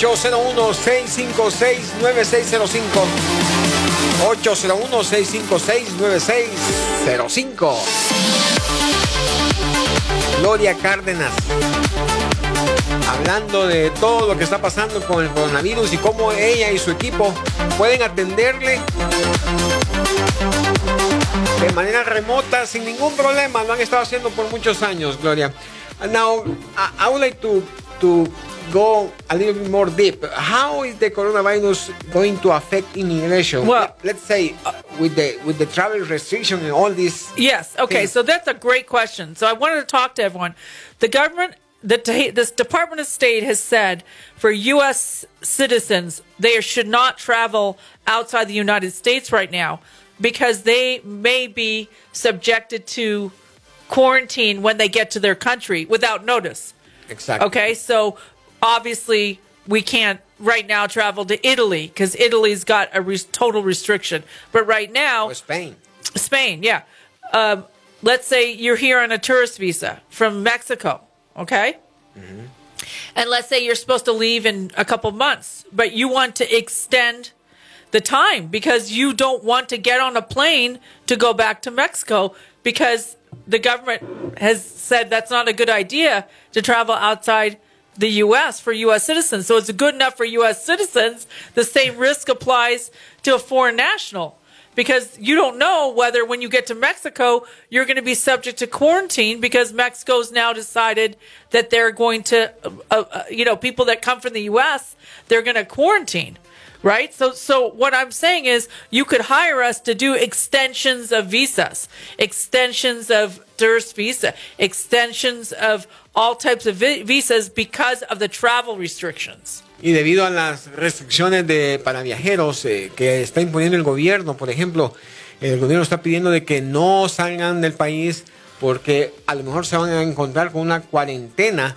...801-656-9605... ...801-656-9605... Gloria Cárdenas... ...hablando de todo lo que está pasando con el coronavirus... ...y cómo ella y su equipo pueden atenderle... ...de manera remota, sin ningún problema... ...lo han estado haciendo por muchos años, Gloria... Now, I, would like to go a little bit more deep. How is the coronavirus going to affect immigration? Well, Let, us say uh, with the with the travel restriction and all this. Yes. Okay. things. So that's a great question. So I wanted to talk to everyone. The government, the this Department of State has said for U.S. citizens they should not travel outside the United States right now because they may be subjected to quarantine when they get to their country without notice. exactly. Okay, so obviously we can't right now travel to Italy because Italy's got a total restriction. But right now, Or Spain. Spain, yeah. Um, let's say you're here on a tourist visa from Mexico, okay? And let's say you're supposed to leave in a couple months, but you want to extend the time because you don't want to get on a plane to go back to Mexico because the government has said that's not a good idea to travel outside the U.S. for U.S. citizens. So it's good enough for U.S. citizens. The same risk applies to a foreign national because you don't know whether when you get to Mexico, you're going to be subject to quarantine because Mexico's now decided that they're going to, uh, uh, you know, people that come from the U.S., they're going to quarantine. Right. So, so what I'm saying is you could hire us to do extensions of visas, extensions of tourist visa, extensions of all types of vi- visas because of the travel restrictions. Y debido a las restricciones de, para viajeros eh, que está imponiendo el gobierno, por ejemplo, el gobierno está pidiendo de que no salgan del país porque a lo mejor se van a encontrar con una cuarentena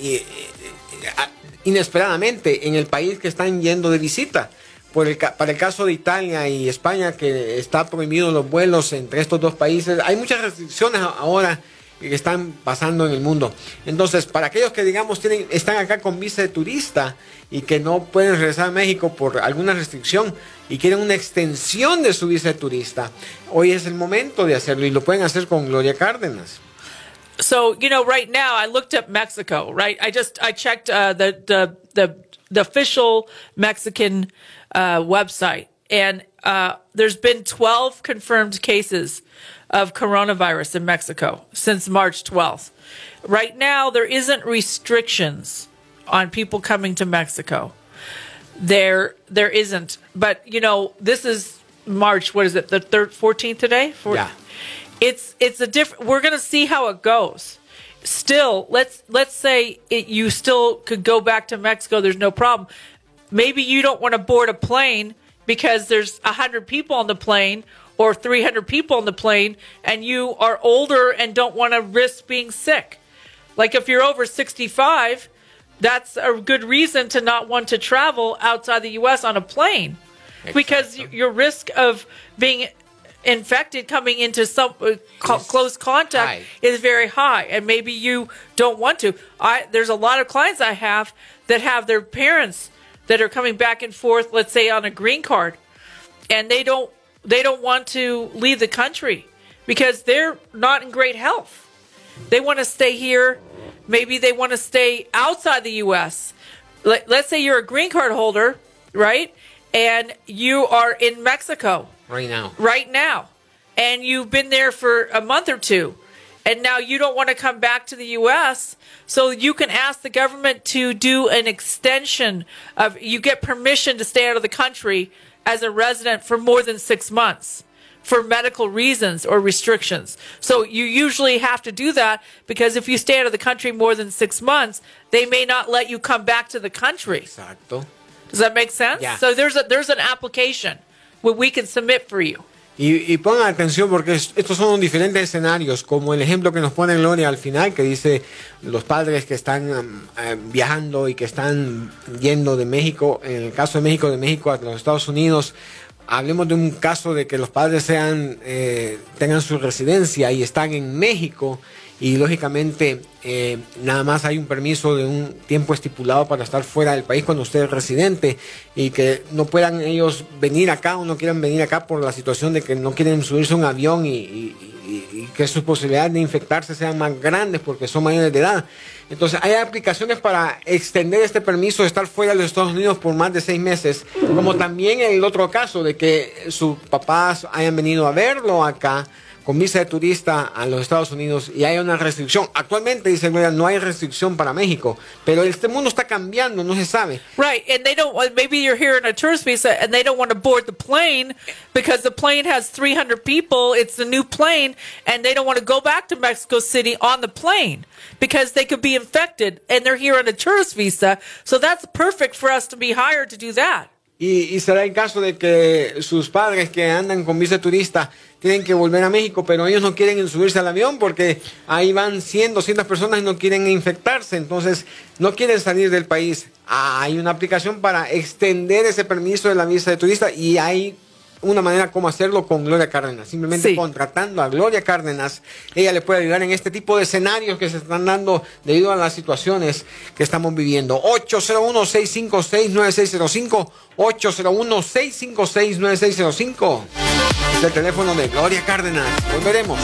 eh, eh, a- inesperadamente en el país que están yendo de visita. Por el, para el caso de Italia y España, que está prohibido los vuelos entre estos dos países, hay muchas restricciones ahora que están pasando en el mundo. Entonces, para aquellos que digamos tienen, están acá con visa de turista y que no pueden regresar a México por alguna restricción y quieren una extensión de su visa de turista, hoy es el momento de hacerlo y lo pueden hacer con Gloria Cárdenas. So you know, right now I looked up Mexico. Right, I just I checked uh, the the the the official Mexican uh, website, and uh, there's been 12 confirmed cases of coronavirus in Mexico since March 12th. Right now, there isn't restrictions on people coming to Mexico. There there isn't, but you know, this is March. What is it? The third, 14th today. Yeah. It's it's a different we're going to see how it goes. Still let's let's say it, you still could go back to mexico there's no problem. Maybe you don't want to board a plane because there's 100 people on the plane or 300 people on the plane and you are older and don't want to risk being sick. Like if you're over 65 that's a good reason to not want to travel outside the us on a plane. Because your risk of being infected coming into some uh, co- close contact high. is very high and maybe you don't want to. I there's a lot of clients i have that have their parents that are coming back and forth let's say on a green card and they don't they don't want to leave the country because they're not in great health. They want to stay here. Maybe they want to stay outside the us Let, let's say you're a green card holder right and you are in mexico Right now. right now and you've been there for a month or two and now you don't want to come back to the US so you can ask the government to do an extension of you get permission to stay out of the country as a resident for more than 6 months for medical reasons or restrictions. So you usually have to do that because if you stay out of the country more than six months, they may not let you come back to the country. Exacto. Does that make sense? Yeah. So there's a there's an application where we can submit for you. Y, y pongan atención porque es- estos son diferentes escenarios, como el ejemplo que nos pone Gloria al final, que dice los padres que están um, eh, viajando y que están yendo de México, en el caso de México, de México a los Estados Unidos, hablemos de un caso de que los padres sean, eh, tengan su residencia y están en México y lógicamente eh, nada más hay un permiso de un tiempo estipulado para estar fuera del país cuando usted es residente y que no puedan ellos venir acá o no quieran venir acá por la situación de que no quieren subirse un avión y- y que sus posibilidades de infectarse sean más grandes porque son mayores de edad. Entonces hay aplicaciones para extender este permiso de estar fuera de los Estados Unidos por más de seis meses, como también el otro caso de que sus papás hayan venido a verlo acá con visa de turista a los Estados Unidos y hay una restricción. Actualmente, dice no hay restricción para México, pero este mundo está cambiando, no se sabe. Right, and they don't. Maybe you're here on a tourist visa, and they don't want to board the plane because the plane has 300 people. It's a new plane, and they don't want to go back to Mexico City on the plane because they could be infected, and they're here on a tourist visa. So that's perfect for us to be hired to do that. Y, y será el caso de que sus padres que andan con visa turista tienen que volver a México, pero ellos no quieren subirse al avión porque ahí van 100, 200 personas y no quieren infectarse, entonces no quieren salir del país. Ah, hay una aplicación para extender ese permiso de la visa de turista y hay una manera como hacerlo con Gloria Cárdenas, simplemente Sí. contratando a Gloria Cárdenas, ella le puede ayudar en este tipo de escenarios que se están dando debido a las situaciones que estamos viviendo. 801-656-9605, 801-656-9605, es el teléfono de Gloria Cárdenas. Volveremos.